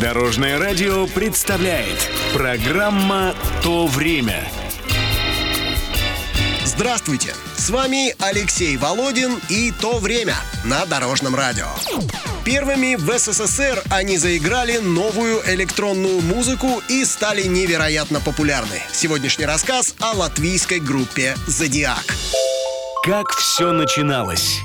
Дорожное радио представляет программа «То время». Здравствуйте! С вами Алексей Володин и «То время» на Дорожном радио. Первыми в СССР они заиграли новую электронную музыку и стали невероятно популярны. Сегодняшний рассказ о латвийской группе «Зодиак». Как все начиналось?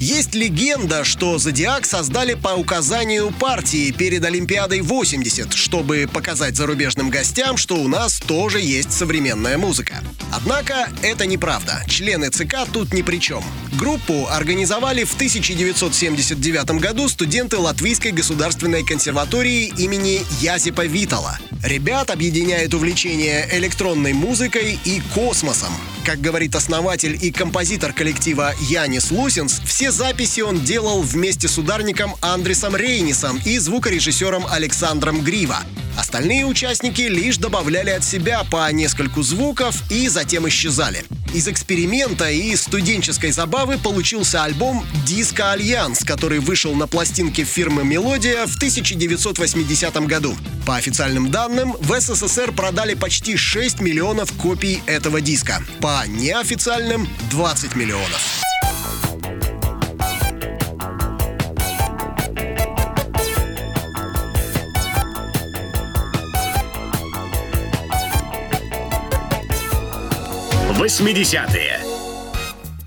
Есть легенда, что «Зодиак» создали по указанию партии перед Олимпиадой 80, чтобы показать зарубежным гостям, что у нас тоже есть современная музыка. Однако это неправда. Члены ЦК тут ни при чем. Группу организовали в 1979 году студенты Латвийской государственной консерватории имени Язипа Витала. Ребят объединяет увлечение электронной музыкой и космосом. Как говорит основатель и композитор коллектива Янис Лусенс, все записи он делал вместе с ударником Андрисом Рейнисом и звукорежиссером Александром Грива. Остальные участники лишь добавляли от себя по нескольку звуков и затем исчезали. Из эксперимента и студенческой забавы получился альбом «Диско Альянс», который вышел на пластинке фирмы «Мелодия» в 1980 году. По официальным данным, в СССР продали почти 6 миллионов копий этого диска. По неофициальным — 20 миллионов. 80-е.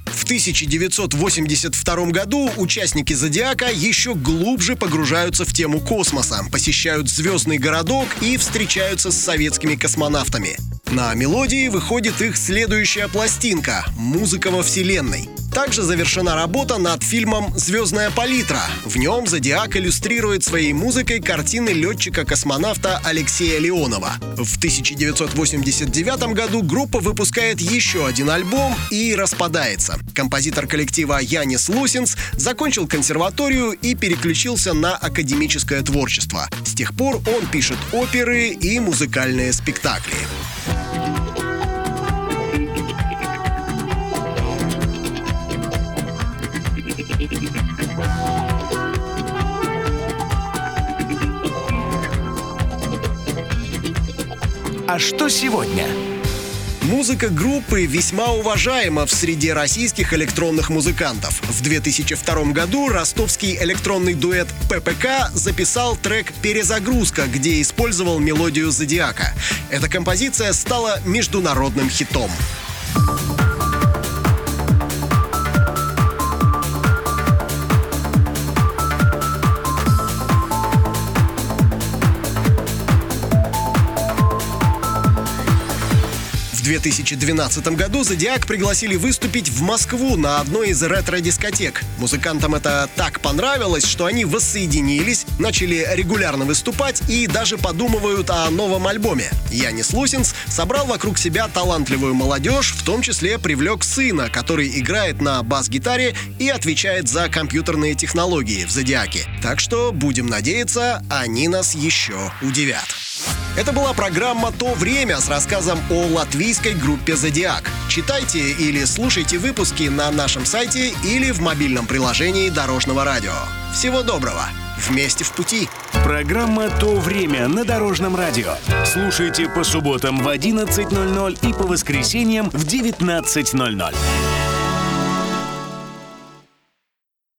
В 1982 году участники «Зодиака» еще глубже погружаются в тему космоса, посещают звездный городок и встречаются с советскими космонавтами. На мелодии выходит их следующая пластинка «Музыка во Вселенной». Также завершена работа над фильмом «Звездная палитра». В нем «Зодиак» иллюстрирует своей музыкой картины летчика-космонавта Алексея Леонова. В 1989 году группа выпускает еще один альбом и распадается. Композитор коллектива Янис Лусинс закончил консерваторию и переключился на академическое творчество. С тех пор он пишет оперы и музыкальные спектакли. А что сегодня? Музыка группы весьма уважаема в среде российских электронных музыкантов. В 2002 году ростовский электронный дуэт ППК записал трек «Перезагрузка», где использовал мелодию «Зодиака». Эта композиция стала международным хитом. 2012 году «Зодиак» пригласили выступить в Москву на одной из ретро-дискотек. Музыкантам это так понравилось, что они воссоединились, начали регулярно выступать и даже подумывают о новом альбоме. Янис Лусинс собрал вокруг себя талантливую молодежь, в том числе привлек сына, который играет на бас-гитаре и отвечает за компьютерные технологии в «Зодиаке». Так что, будем надеяться, они нас еще удивят. Это была программа «То время» с рассказом о латвийской группе «Зодиак». Читайте или слушайте выпуски на нашем сайте или в мобильном приложении Дорожного радио. Всего доброго! Вместе в пути! Программа «То время» на Дорожном радио. Слушайте по субботам в 11.00 и по воскресеньям в 19.00.